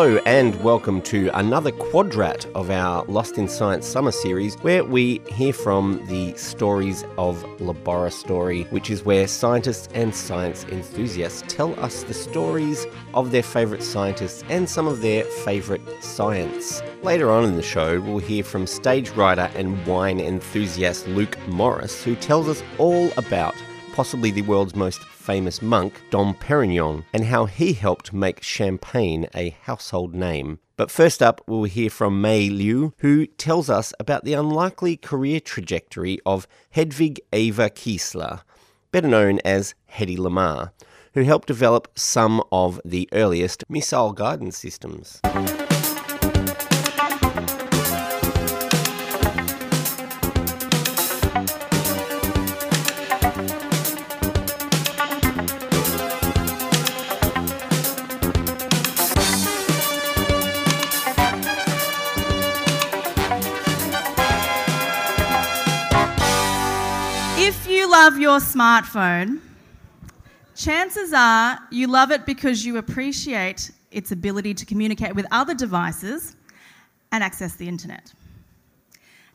Hello, and welcome to another quadrat of our Lost in Science summer series, where we hear from the stories of Laboratory, which is where scientists and science enthusiasts tell us the stories of their favourite scientists and some of their favourite science. Later on in the show, we'll hear from stage writer and wine enthusiast Luke Morris, who tells us all about possibly the world's most famous monk, Dom Perignon, and how he helped make champagne a household name. But first up, we'll hear from Mei Liu, who tells us about the unlikely career trajectory of Hedwig Eva Kiesler, better known as Hedy Lamarr, who helped develop some of the earliest missile guidance systems. Your smartphone, chances are you love it because you appreciate its ability to communicate with other devices and access the internet.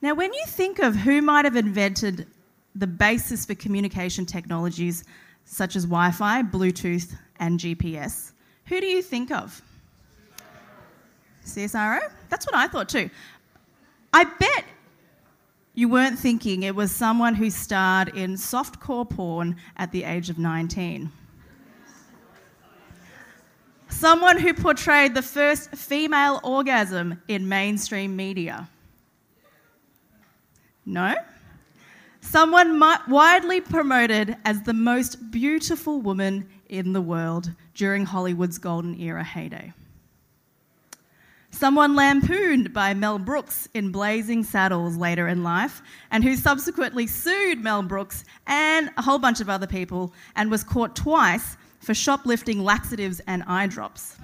Now, when you think of who might have invented the basis for communication technologies such as Wi Fi, Bluetooth, and GPS, who do you think of? CSIRO? That's what I thought too. I bet you weren't thinking it was someone who starred in softcore porn at the age of 19. Someone who portrayed the first female orgasm in mainstream media. No? Someone widely promoted as the most beautiful woman in the world during Hollywood's golden era heyday. Someone lampooned by Mel Brooks in Blazing Saddles later in life, and who subsequently sued Mel Brooks and a whole bunch of other people and was caught twice for shoplifting laxatives and eye drops.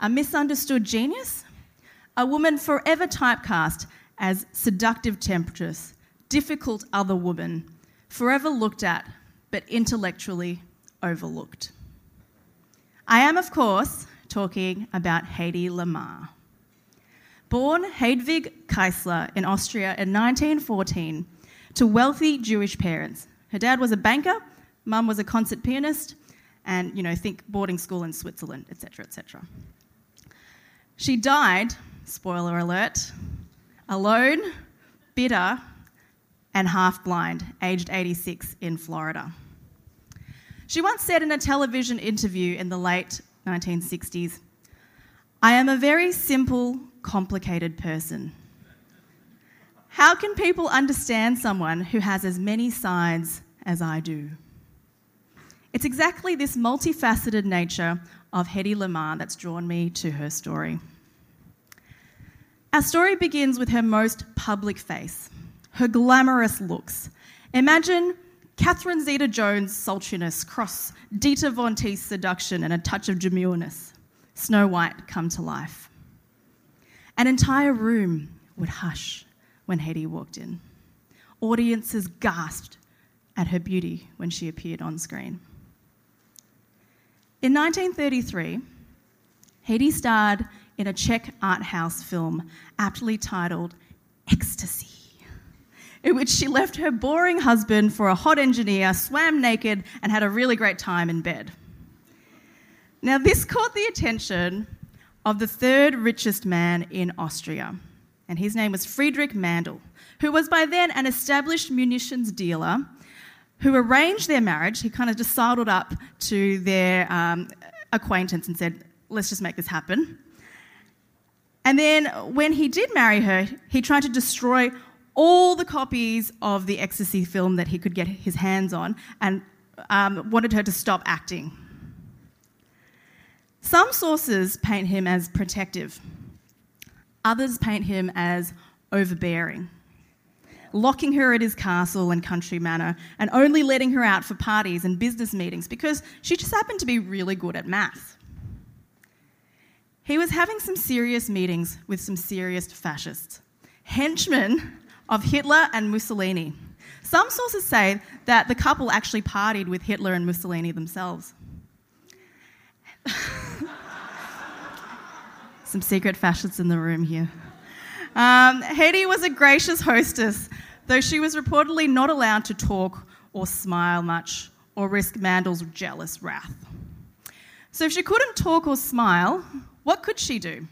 A misunderstood genius? A woman forever typecast as seductive temptress, difficult other woman, forever looked at but intellectually overlooked. I am, of course, talking about Hedy Lamarr. Born Hedwig Kiesler in Austria in 1914 to wealthy Jewish parents. Her dad was a banker, mum was a concert pianist, and you know, think boarding school in Switzerland, etc., etc. She died, spoiler alert, alone, bitter, and half blind, aged 86 in Florida. She once said in a television interview in the late 1960s. I am a very simple, complicated person. How can people understand someone who has as many sides as I do? It's exactly this multifaceted nature of Hedy Lamarr that's drawn me to her story. Our story begins with her most public face, her glamorous looks. Imagine Catherine Zeta Jones' sultriness cross Dita Von Teese's seduction and a touch of demureness. Snow White come to life. An entire room would hush when Hedy walked in. Audiences gasped at her beauty when she appeared on screen. In 1933, Hedy starred in a Czech art house film aptly titled Ecstasy in which she left her boring husband for a hot engineer, swam naked, and had a really great time in bed. Now, this caught the attention of the third richest man in Austria, and his name was Friedrich Mandl, who was by then an established munitions dealer who arranged their marriage. He kind of just sidled up to their um, acquaintance and said, Let's just make this happen. And then when he did marry her, he tried to destroy all the copies of the Ecstasy film that he could get his hands on and um, wanted her to stop acting. Some sources paint him as protective, others paint him as overbearing, locking her at his castle and country manor and only letting her out for parties and business meetings because she just happened to be really good at maths. He was having some serious meetings with some serious fascists, henchmen of Hitler and Mussolini. Some sources say that the couple actually partied with Hitler and Mussolini themselves. Some secret fascists in the room here. Um, was a gracious hostess, though she was reportedly not allowed to talk or smile much or risk Mandl's jealous wrath. So, if she couldn't talk or smile, what could she do?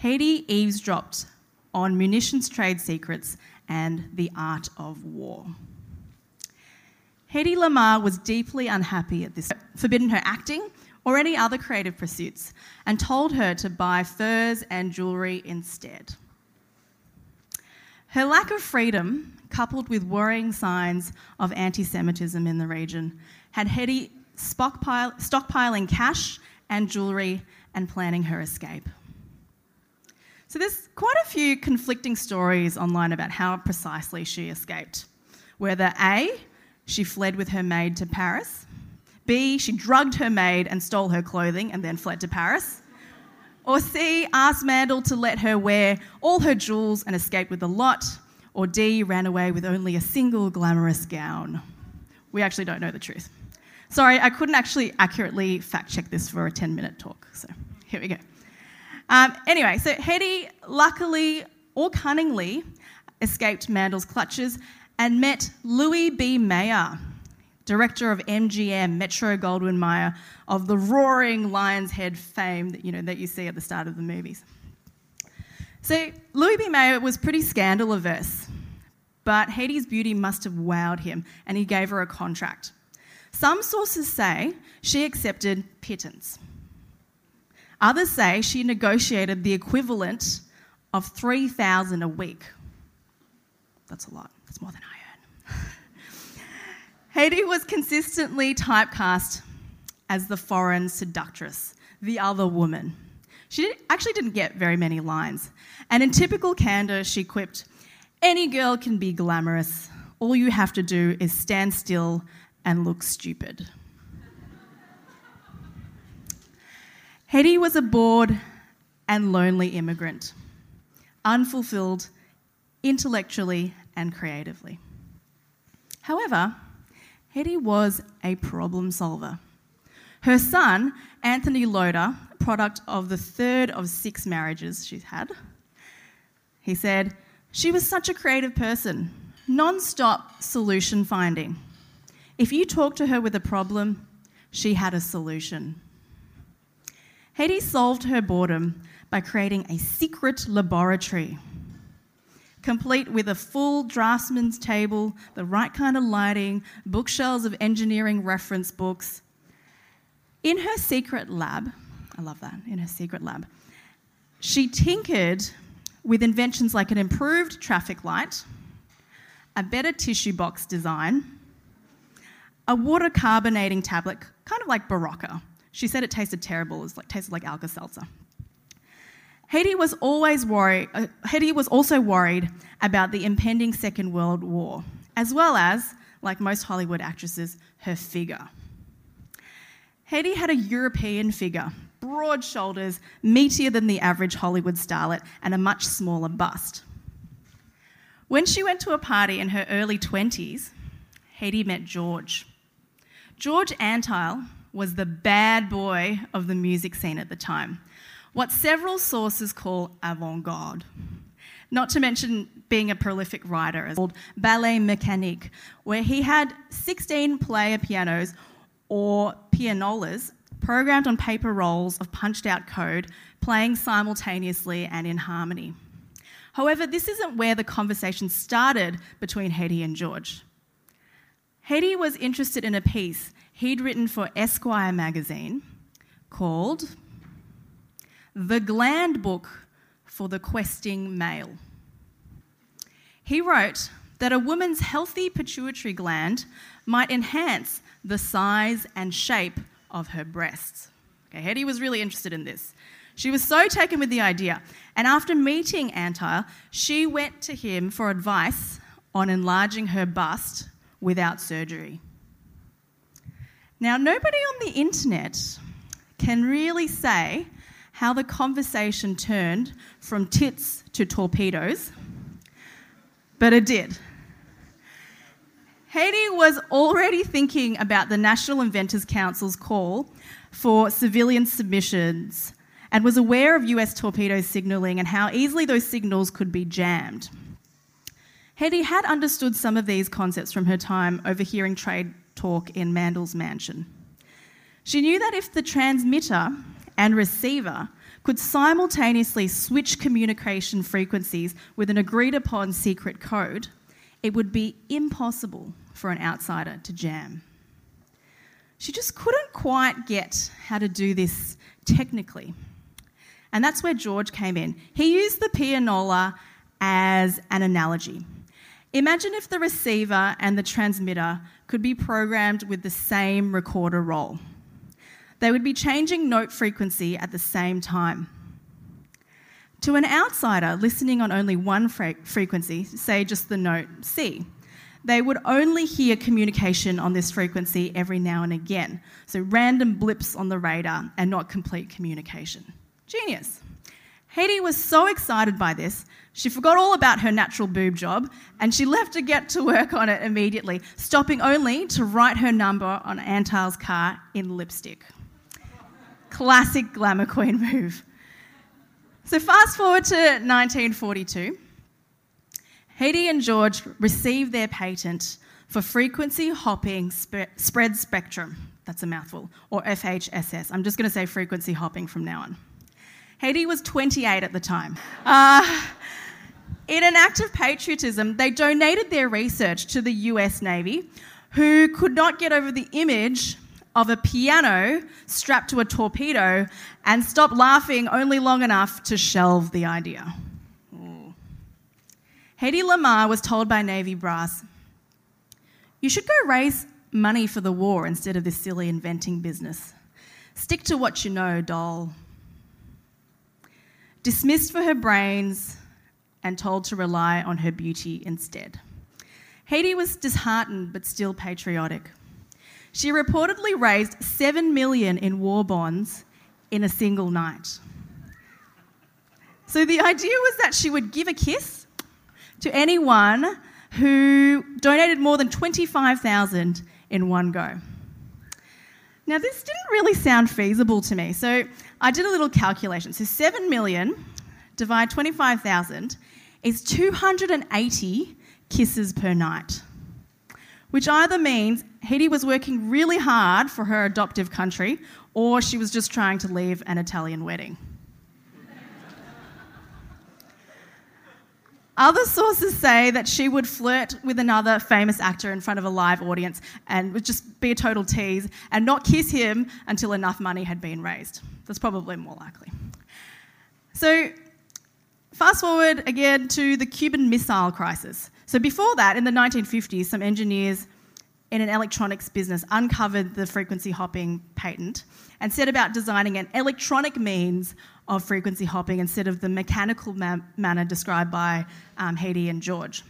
Hedy eavesdropped on munitions trade secrets and the art of war. Hedy Lamarr was deeply unhappy at this, forbidden her acting or any other creative pursuits, and told her to buy furs and jewellery instead. Her lack of freedom, coupled with worrying signs of anti Semitism in the region, had Hedy stockpiling cash and jewellery and planning her escape. So there's quite a few conflicting stories online about how precisely she escaped. Whether A, she fled with her maid to Paris, B, she drugged her maid and stole her clothing and then fled to Paris, or C, asked Mandl to let her wear all her jewels and escape with the lot, or D, ran away with only a single glamorous gown. We actually don't know the truth. Sorry, I couldn't actually accurately fact check this for a 10 minute talk, so here we go. Um, anyway, so Hedy, luckily or cunningly, escaped Mandl's clutches and met Louis B. Mayer, director of MGM, Metro Goldwyn Mayer, of the roaring Lion's Head fame that you know that you see at the start of the movies. So Louis B. Mayer was pretty scandal averse, but Hedy's beauty must have wowed him, and he gave her a contract. Some sources say she accepted pittance. Others say she negotiated the equivalent of 3,000 a week. That's a lot. That's more than I earn. Hedy was consistently typecast as the foreign seductress, the other woman. She actually didn't get very many lines. And in typical candour, she quipped, Any girl can be glamorous. All you have to do is stand still and look stupid. Hedy was a bored and lonely immigrant, unfulfilled intellectually and creatively. However, Hedy was a problem solver. Her son, Anthony Loder, product of the third of six marriages she's had, he said, She was such a creative person, non stop solution finding. If you talked to her with a problem, she had a solution. Hedy solved her boredom by creating a secret laboratory, complete with a full draftsman's table, the right kind of lighting, bookshelves of engineering reference books. In her secret lab, I love that, in her secret lab, she tinkered with inventions like an improved traffic light, a better tissue box design, a water carbonating tablet, kind of like Berocca, she said it tasted terrible. It was like, tasted like Alka Seltzer. Hedy was always worried. Uh, Hedy was also worried about the impending Second World War, as well as, like most Hollywood actresses, her figure. Hedy had a European figure, broad shoulders, meatier than the average Hollywood starlet, and a much smaller bust. When she went to a party in her early 20s, Hedy met George. George Antheil was the bad boy of the music scene at the time, what several sources call avant garde. Not to mention being a prolific writer, called Ballet Mécanique, where he had 16 player pianos or pianolas programmed on paper rolls of punched out code, playing simultaneously and in harmony. However, this isn't where the conversation started between Hedy and George. Hedy was interested in a piece he'd written for Esquire magazine called The Gland Book for the Questing Male. He wrote that a woman's healthy pituitary gland might enhance the size and shape of her breasts. Okay, Hedy was really interested in this. She was so taken with the idea, and after meeting Antheil, she went to him for advice on enlarging her bust without surgery. Now, nobody on the internet can really say how the conversation turned from tits to torpedoes, but it did. Hedy was already thinking about the National Inventors Council's call for civilian submissions and was aware of US torpedo signalling and how easily those signals could be jammed. Hedy had understood some of these concepts from her time overhearing trade talk in Mandl's mansion. She knew that if the transmitter and receiver could simultaneously switch communication frequencies with an agreed upon secret code, it would be impossible for an outsider to jam. She just couldn't quite get how to do this technically. And that's where George came in. He used the pianola as an analogy. Imagine if the receiver and the transmitter could be programmed with the same recorder role. They would be changing note frequency at the same time. To an outsider listening on only one fre- frequency, say just the note C, they would only hear communication on this frequency every now and again. So random blips on the radar and not complete communication. Genius. Hedy was so excited by this, she forgot all about her natural boob job and she left to get to work on it immediately, stopping only to write her number on Antheil's car in lipstick. Classic glamour queen move. So, fast forward to 1942. Hedy and George received their patent for frequency hopping spread spectrum. That's a mouthful, or FHSS. I'm just going to say frequency hopping from now on. Hedy was 28 at the time. Uh, in an act of patriotism, they donated their research to the US Navy, who could not get over the image of a piano strapped to a torpedo and stopped laughing only long enough to shelve the idea. Hedy Lamarr was told by Navy brass, You should go raise money for the war instead of this silly inventing business. Stick to what you know, doll. Dismissed for her brains and told to rely on her beauty instead. Hedy was disheartened but still patriotic. She reportedly raised 7 million in war bonds in a single night. So the idea was that she would give a kiss to anyone who donated more than 25,000 in one go. Now, this didn't really sound feasible to me, so I did a little calculation. So, 7 million divided 25,000 is 280 kisses per night, which either means Hedy was working really hard for her adoptive country or she was just trying to leave an Italian wedding. Other sources say that she would flirt with another famous actor in front of a live audience and would just be a total tease and not kiss him until enough money had been raised. That's probably more likely. So, fast forward again to the Cuban Missile Crisis. So, before that, in the 1950s, some engineers in an electronics business uncovered the frequency hopping patent and set about designing an electronic means of frequency hopping instead of the mechanical ma- manner described by um, Hedy and George.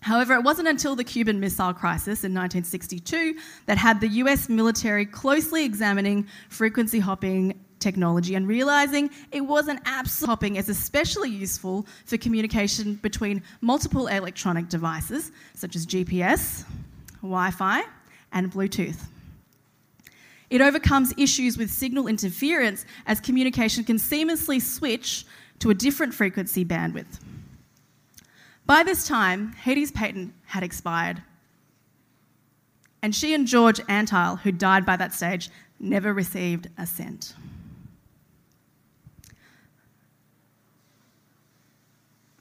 However, it wasn't until the Cuban Missile Crisis in 1962 that had the US military closely examining frequency hopping technology and realizing it wasn't absolute hopping is especially useful for communication between multiple electronic devices such as GPS, Wi Fi, and Bluetooth. It overcomes issues with signal interference as communication can seamlessly switch to a different frequency bandwidth. By this time, Hedy's patent had expired. And she and George Antheil, who died by that stage, never received a cent.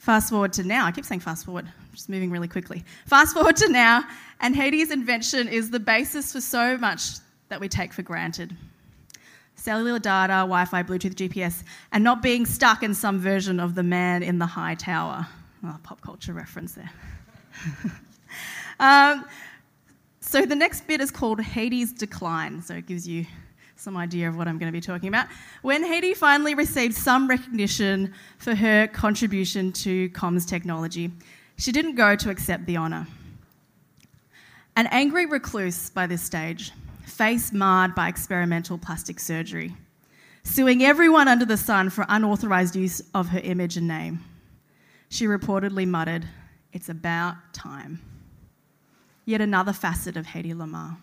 Fast forward to now. I keep saying fast forward, I'm just moving really quickly. Fast forward to now, and Hedy's invention is the basis for so much that we take for granted cellular data, Wi Fi, Bluetooth, GPS, and not being stuck in some version of the man in the high tower. Oh, pop culture reference there. um, so the next bit is called Hedy's decline. So it gives you some idea of what I'm going to be talking about. When Hedy finally received some recognition for her contribution to comms technology, she didn't go to accept the honour. An angry recluse by this stage, face marred by experimental plastic surgery, suing everyone under the sun for unauthorised use of her image and name. She reportedly muttered, It's about time. Yet another facet of Hedy Lamarr.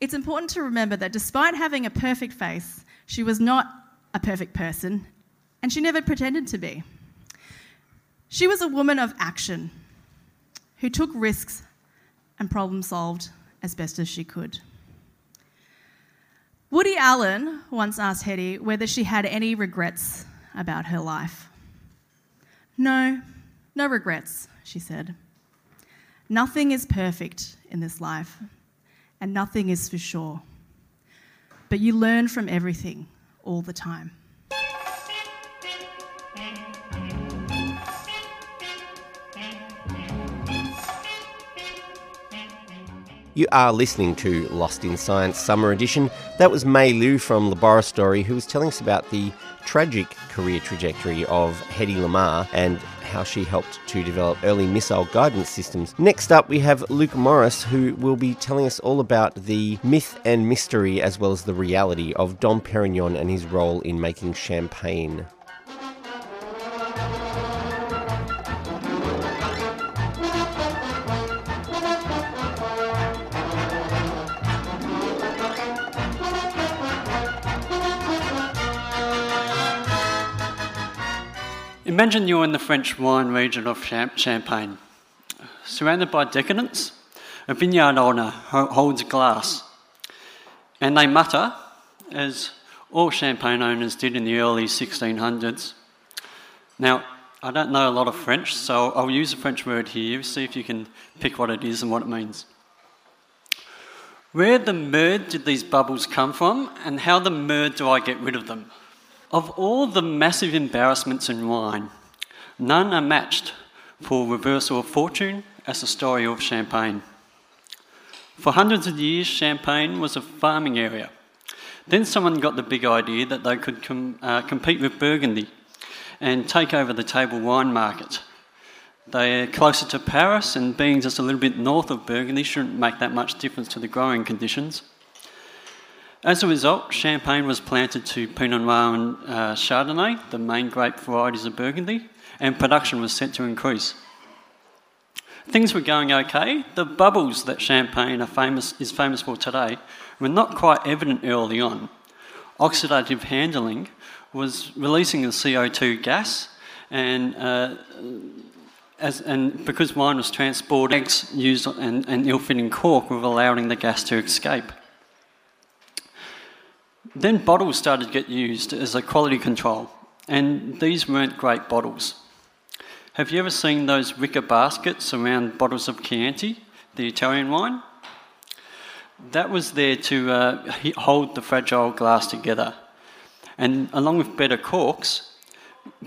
It's important to remember that despite having a perfect face, she was not a perfect person, and she never pretended to be. She was a woman of action who took risks and problem solved as best as she could. Woody Allen once asked Hedy whether she had any regrets about her life. No, no regrets, she said. Nothing is perfect in this life, and nothing is for sure. But you learn from everything all the time. You are listening to Lost in Science Summer Edition. That was Mei Liu from Laboratory, who was telling us about the tragic career trajectory of Hedy Lamarr and how she helped to develop early missile guidance systems. Next up, we have Luke Morris, who will be telling us all about the myth and mystery as well as the reality of Dom Perignon and his role in making champagne. Imagine you're in the French wine region of Champagne. Surrounded by decadence. a vineyard owner holds a glass. And they mutter, as all champagne owners did in the early 1600s. Now, I don't know a lot of French, so I'll use a French word here, see if you can pick what it is and what it means. Where the merd did these bubbles come from, and how the merd do I get rid of them? Of all the massive embarrassments in wine, none are matched for reversal of fortune as the story of Champagne. For hundreds of years, Champagne was a farming area. Then someone got the big idea that they could com- uh, compete with Burgundy and take over the table wine market. They're closer to Paris, and being just a little bit north of Burgundy shouldn't make that much difference to the growing conditions. As a result, Champagne was planted to Pinot Noir and uh, Chardonnay, the main grape varieties of Burgundy, and production was set to increase. Things were going okay. The bubbles that Champagne famous, is famous for today were not quite evident early on. Oxidative handling was releasing the CO2 gas, and uh, as, and because wine was transported, eggs used and, and ill-fitting cork were allowing the gas to escape. Then bottles started to get used as a quality control, and these weren't great bottles. Have you ever seen those wicker baskets around bottles of Chianti, the Italian wine? That was there to uh, hold the fragile glass together. And along with better corks,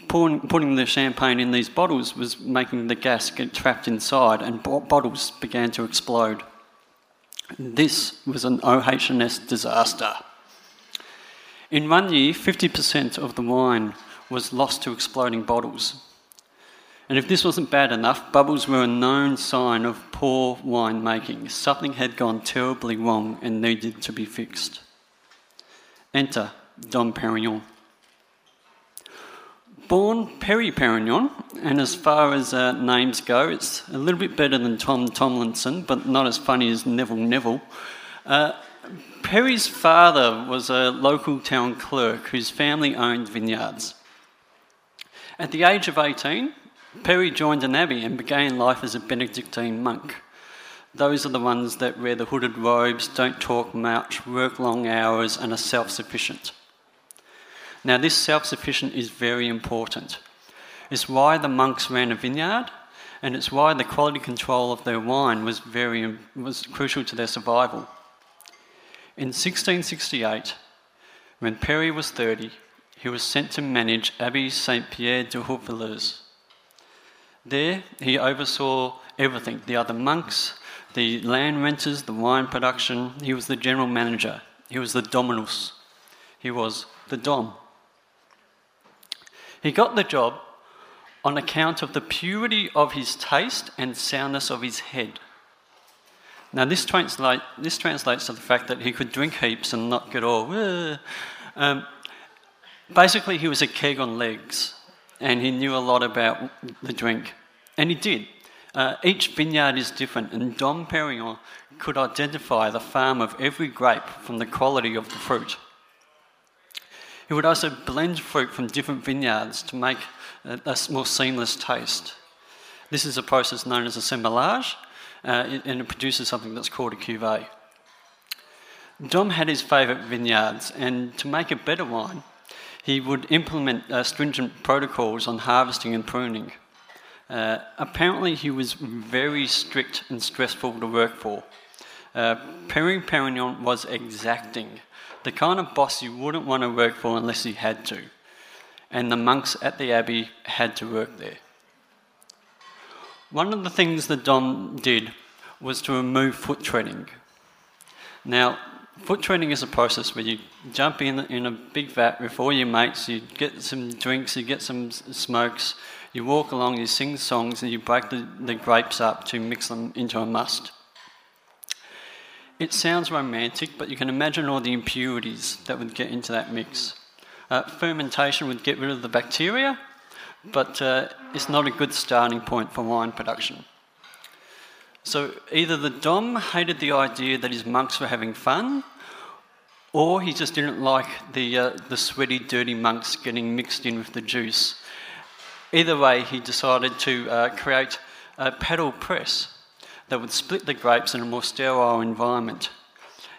pouring, putting the champagne in these bottles was making the gas get trapped inside, and bottles began to explode. This was an OH&S disaster. In one year, 50% of the wine was lost to exploding bottles. And if this wasn't bad enough, bubbles were a known sign of poor wine making. Something had gone terribly wrong and needed to be fixed. Enter Dom Perignon. Born Perry Perignon, and as far as uh, names go, it's a little bit better than Tom Tomlinson, but not as funny as Neville Neville. Uh, Perry's father was a local town clerk whose family owned vineyards. At the age of 18, Perry joined an abbey and began life as a Benedictine monk. Those are the ones that wear the hooded robes, don't talk much, work long hours, and are self sufficient. Now, this self sufficient is very important. It's why the monks ran a vineyard, and it's why the quality control of their wine was, very, was crucial to their survival. In 1668, when Perry was 30, he was sent to manage Abbey Saint Pierre de Hautevillers. There, he oversaw everything the other monks, the land renters, the wine production. He was the general manager. He was the dominus. He was the dom. He got the job on account of the purity of his taste and soundness of his head. Now, this, translate, this translates to the fact that he could drink heaps and not get all. Um, basically, he was a keg on legs, and he knew a lot about the drink. And he did. Uh, each vineyard is different, and Dom Perignon could identify the farm of every grape from the quality of the fruit. He would also blend fruit from different vineyards to make a, a more seamless taste. This is a process known as assemblage, uh, and it produces something that's called a cuvee. Dom had his favourite vineyards, and to make a better wine, he would implement uh, stringent protocols on harvesting and pruning. Uh, apparently, he was very strict and stressful to work for. Uh, Perry Perignon was exacting, the kind of boss you wouldn't want to work for unless you had to. And the monks at the abbey had to work there. One of the things that Dom did was to remove foot treading. Now, foot treading is a process where you jump in in a big vat with all your mates, you get some drinks, you get some smokes, you walk along, you sing songs, and you break the, the grapes up to mix them into a must. It sounds romantic, but you can imagine all the impurities that would get into that mix. Uh, fermentation would get rid of the bacteria, but uh, it's not a good starting point for wine production. So either the Dom hated the idea that his monks were having fun, or he just didn't like the, uh, the sweaty, dirty monks getting mixed in with the juice. Either way, he decided to uh, create a paddle press that would split the grapes in a more sterile environment.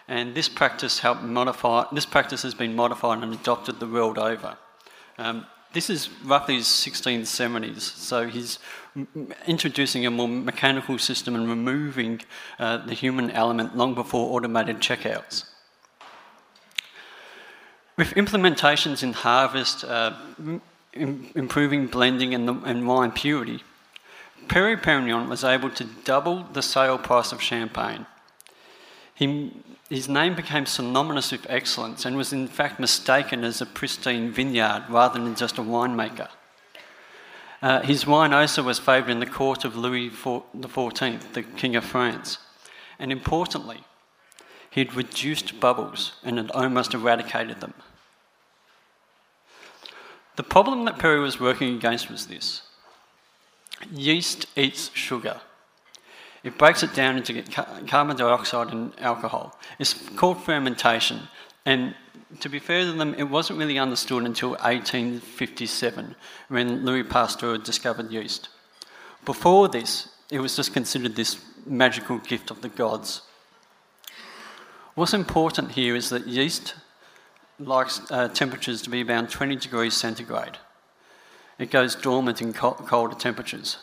And this practice helped modify. This practice has been modified and adopted the world over. Um, this is roughly 1670s, so he's introducing a more mechanical system and removing uh, the human element long before automated checkouts. With implementations in harvest, uh, improving blending and, the, and wine purity, Perry Perignon was able to double the sale price of champagne. He his name became synonymous with excellence and was in fact mistaken as a pristine vineyard rather than just a winemaker. Uh, his wine also was favoured in the court of Louis XIV, the King of France. And importantly, he had reduced bubbles and had almost eradicated them. The problem that Perry was working against was this yeast eats sugar. It breaks it down into carbon dioxide and alcohol. It's called fermentation. And to be fair to them, it wasn't really understood until 1857 when Louis Pasteur discovered yeast. Before this, it was just considered this magical gift of the gods. What's important here is that yeast likes uh, temperatures to be around 20 degrees centigrade. It goes dormant in colder temperatures.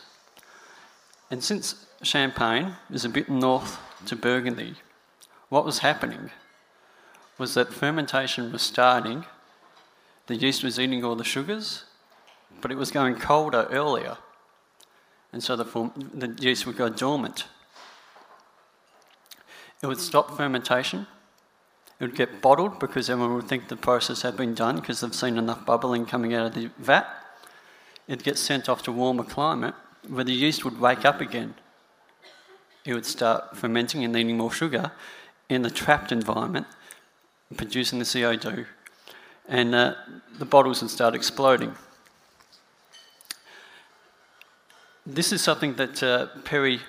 And since Champagne is a bit north to Burgundy, what was happening was that fermentation was starting, the yeast was eating all the sugars, but it was going colder earlier, and so the, the yeast would go dormant. It would stop fermentation. It would get bottled because everyone would think the process had been done because they've seen enough bubbling coming out of the vat. It'd get sent off to warmer climate where the yeast would wake up again it would start fermenting and needing more sugar in the trapped environment, producing the CO2, and uh, the bottles would start exploding. This is something that uh, Perry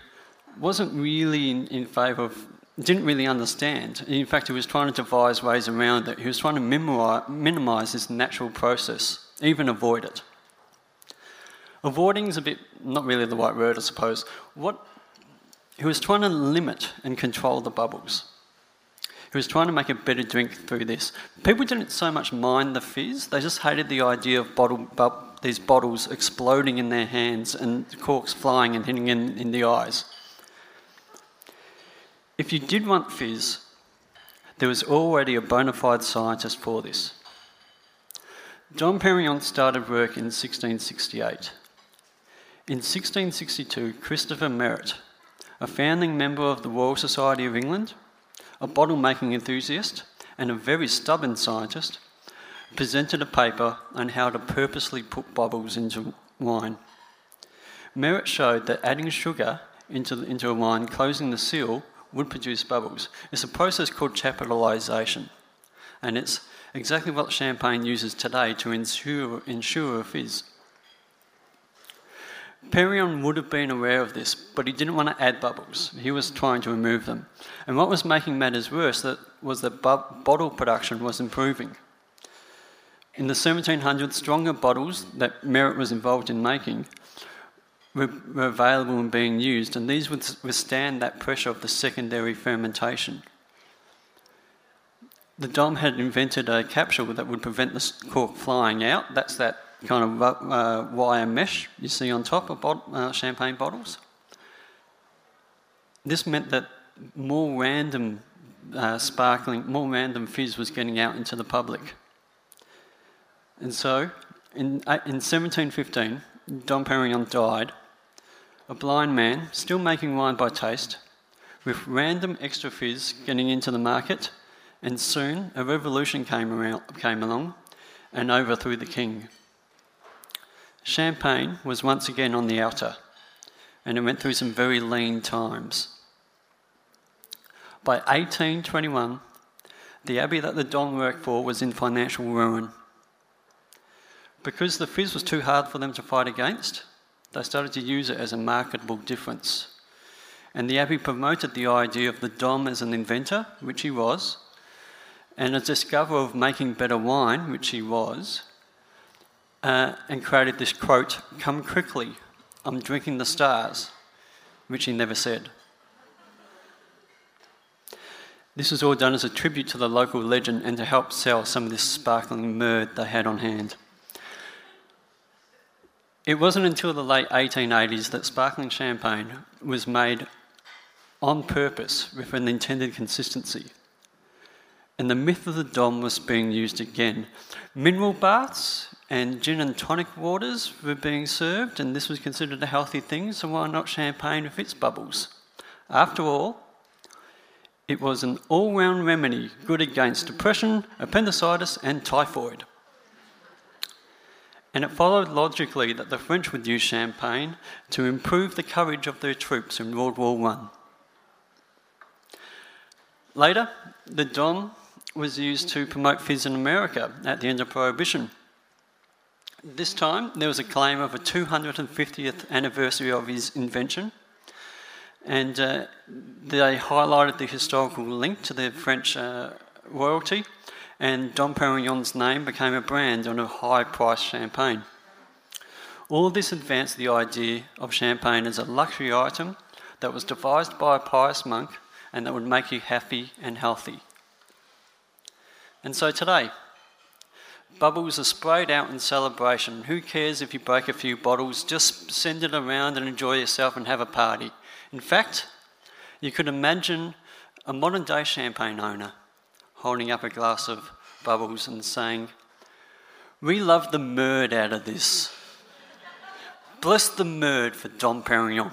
wasn't really in, in favour of, didn't really understand. In fact, he was trying to devise ways around it. He was trying to minimise this natural process, even avoid it. Avoiding is a bit, not really the right word, I suppose. What he was trying to limit and control the bubbles. He was trying to make a better drink through this. People didn't so much mind the fizz, they just hated the idea of bottle, bu- these bottles exploding in their hands and corks flying and hitting in, in the eyes. If you did want fizz, there was already a bona fide scientist for this. John Perignon started work in 1668. In 1662, Christopher Merret, a founding member of the Royal Society of England, a bottle making enthusiast, and a very stubborn scientist, presented a paper on how to purposely put bubbles into wine. Merret showed that adding sugar into, into a wine, closing the seal, would produce bubbles. It's a process called chaptalization, and it's exactly what champagne uses today to ensure, ensure a fizz. Perignon would have been aware of this, but he didn't want to add bubbles. He was trying to remove them. And what was making matters worse that was that bu- bottle production was improving. In the 1700s, stronger bottles that Merret was involved in making were, were available and being used, and these would withstand that pressure of the secondary fermentation. The Dom had invented a capsule that would prevent the cork flying out. That's that kind of uh, wire mesh you see on top of bot- uh, champagne bottles. This meant that more random uh, sparkling, more random fizz was getting out into the public. And so, in, uh, in 1715, Dom Perignon died, a blind man, still making wine by taste, with random extra fizz getting into the market, and soon a revolution came, around, came along and overthrew the king. Champagne was once again on the outer, and it went through some very lean times. By 1821, the abbey that the Dom worked for was in financial ruin. Because the fizz was too hard for them to fight against, they started to use it as a marketable difference. And the abbey promoted the idea of the Dom as an inventor, which he was, and a discoverer of making better wine, which he was, uh, and created this quote, Come quickly, I'm drinking the stars, which he never said. This was all done as a tribute to the local legend and to help sell some of this sparkling mead they had on hand. It wasn't until the late 1880s that sparkling champagne was made on purpose with an intended consistency. And the myth of the Dom was being used again. Mineral baths and gin and tonic waters were being served, and this was considered a healthy thing, so why not champagne with its bubbles? After all, it was an all round remedy good against depression, appendicitis, and typhoid. And it followed logically that the French would use champagne to improve the courage of their troops in World War I. Later, the Dom was used to promote fizz in America at the end of Prohibition. This time, there was a claim of a 250th anniversary of his invention, and uh, they highlighted the historical link to the French uh, royalty, and Dom Perignon's name became a brand on a high priced champagne. All of this advanced the idea of champagne as a luxury item that was devised by a pious monk and that would make you happy and healthy. And so today, bubbles are sprayed out in celebration. Who cares if you break a few bottles? Just send it around and enjoy yourself and have a party. In fact, you could imagine a modern day champagne owner holding up a glass of bubbles and saying, We love the murd out of this. Bless the murd for Dom Perignon.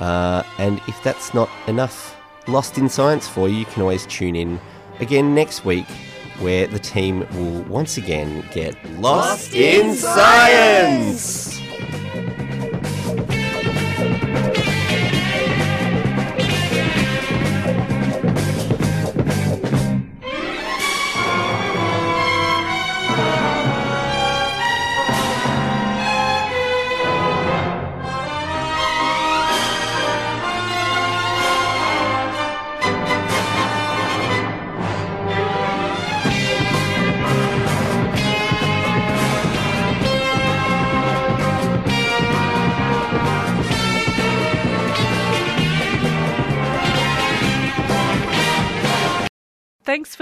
uh, and if that's not enough Lost in Science for you, you can always tune in again next week where the team will once again get Lost in Science! Thanks